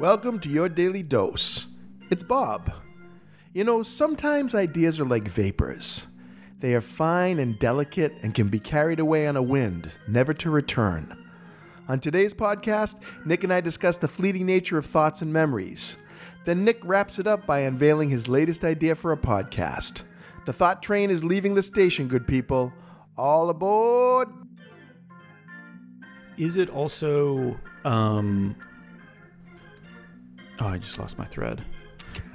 Welcome to your daily dose. It's Bob. You know, sometimes ideas are like vapors. They are fine and delicate and can be carried away on a wind, never to return. On today's podcast, Nick and I discuss the fleeting nature of thoughts and memories. Then Nick wraps it up by unveiling his latest idea for a podcast. The thought train is leaving the station, good people. All aboard! Is it also um Oh, I just lost my thread.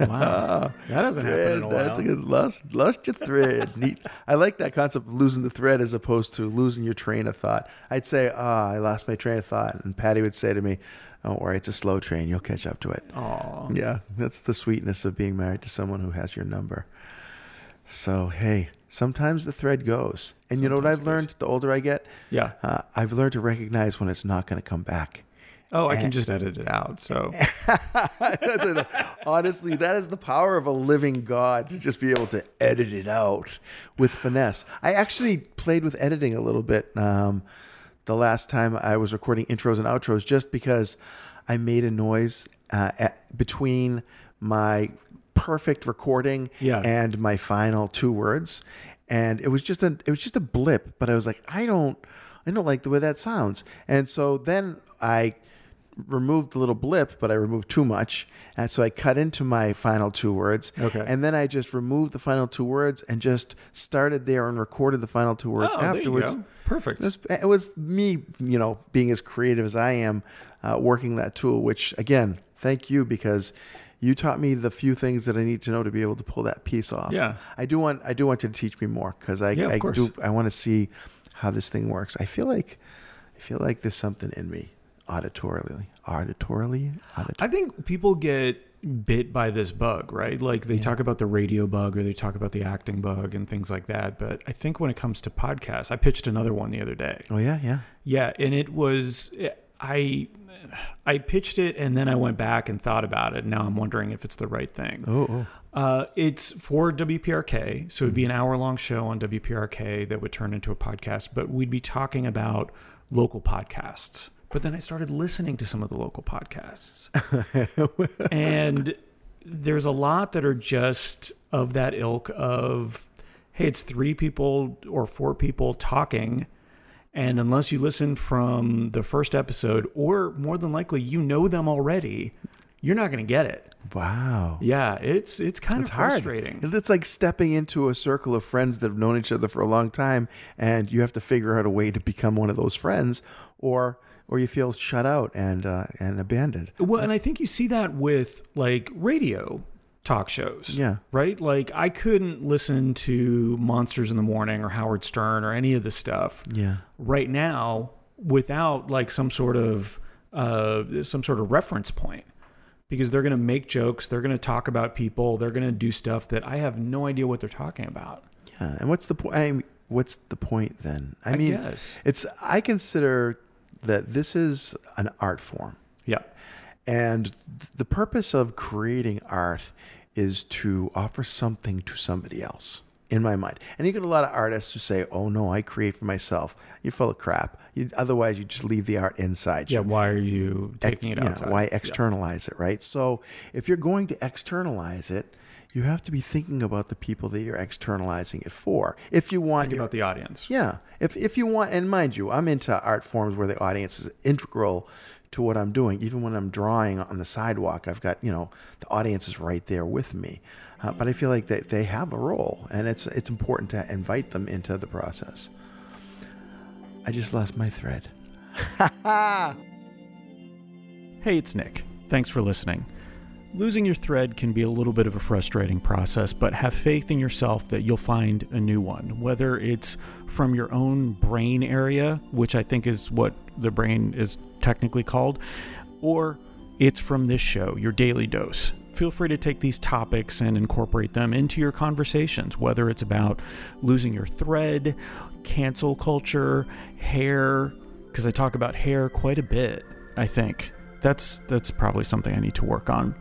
Wow. that doesn't happen in a while. That's a good lost lost your thread. Neat. I like that concept of losing the thread as opposed to losing your train of thought. I'd say, ah, I lost my train of thought, and Patty would say to me, "Don't worry, it's a slow train. You'll catch up to it." Oh, Yeah, that's the sweetness of being married to someone who has your number. So hey, sometimes the thread goes, and you know what I've learned? The older I get, Yeah. uh, I've learned to recognize when it's not going to come back. Oh, I can just edit it out. So That's an- honestly, that is the power of a living God to just be able to edit it out with finesse. I actually played with editing a little bit um, the last time I was recording intros and outros just because I made a noise uh, at, between my perfect recording Yeah. and my final two words. And it was just a it was just a blip, but I was like, I don't I don't like the way that sounds. And so then I removed the little blip, but I removed too much. And so I cut into my final two words. Okay. And then I just removed the final two words and just started there and recorded the final two words Oh, there you afterwards. go. Perfect. It was, it was me, you know, being as creative as I am, uh, working that tool, which again, thank you because you taught me the few things that I need to know to be able to pull that piece off. Yeah. I do want, I do want you to teach me more because I, Yeah, I course. do, I want to see how this thing works. I feel like, I feel like there's something in me auditorily, auditorily, auditorily. I think people get bit by this bug, right? Like they talk about the radio bug or they talk about the acting bug and things like that. But I think when it comes to podcasts, I pitched another one the other day. oh yeah, yeah. Yeah, and it was I I pitched it and then I went back and thought about it. Now I'm wondering if it's the right thing. Oh, oh. Uh, it's for WPRK, so it'd be an hour long show on WPRK that would turn into a podcast, but we'd be talking about local podcasts. But then I started listening to some of the local podcasts. and there's a lot that are just of that ilk of, hey, it's three people or four people talking. And unless you listen from the first episode, or more than likely you know them already, you're not going to get it. Wow. Yeah, it's it's kind It's of hard. frustrating. It's like stepping into a circle of friends that have known each other for a long time, and you have to figure out a way to become one of those friends, or or you feel shut out and uh, and abandoned. Well, and I think you see that with like radio talk shows. Yeah. Right? Like I couldn't listen to Monsters in the Morning or Howard Stern or any of this stuff Yeah. right now without like some sort of uh some sort of reference point. Because they're going to make jokes, they're going to talk about people, they're going to do stuff that I have no idea what they're talking about. Yeah. And what's the point? I mean, what's the point then? I, I mean, guess. it's I consider that this is an art form. Yeah. And the purpose of creating art is to offer something to somebody else, in my mind. And you get a lot of artists who say, oh no, I create for myself. You're full of crap. You, otherwise, you just leave the art inside Yeah, you. why are you taking it Yeah, outside? why Yeah. externalize it, right? So if you're going to externalize it, you have to be thinking about the people that you're externalizing it for. If you want Think your- about the audience. yeah. If if you want, and mind you, I'm into art forms where the audience is integral to what I'm doing. Even when I'm drawing on the sidewalk, I've got you know the audience is right there with me. Uh, but I feel like that they have a role, and it's it's important to invite them into the process. I just lost my thread. Hey, it's Nick. Thanks for listening. Losing your thread can be a little bit of a frustrating process, but have faith in yourself that you'll find a new one, whether it's from your own brain area, which I think is what the brain is technically called, or it's from this show, your daily dose. Feel free to take these topics and incorporate them into your conversations, whether it's about losing your thread, cancel culture, hair, because I talk about hair quite a bit, I think. That's that's probably something I need to work on.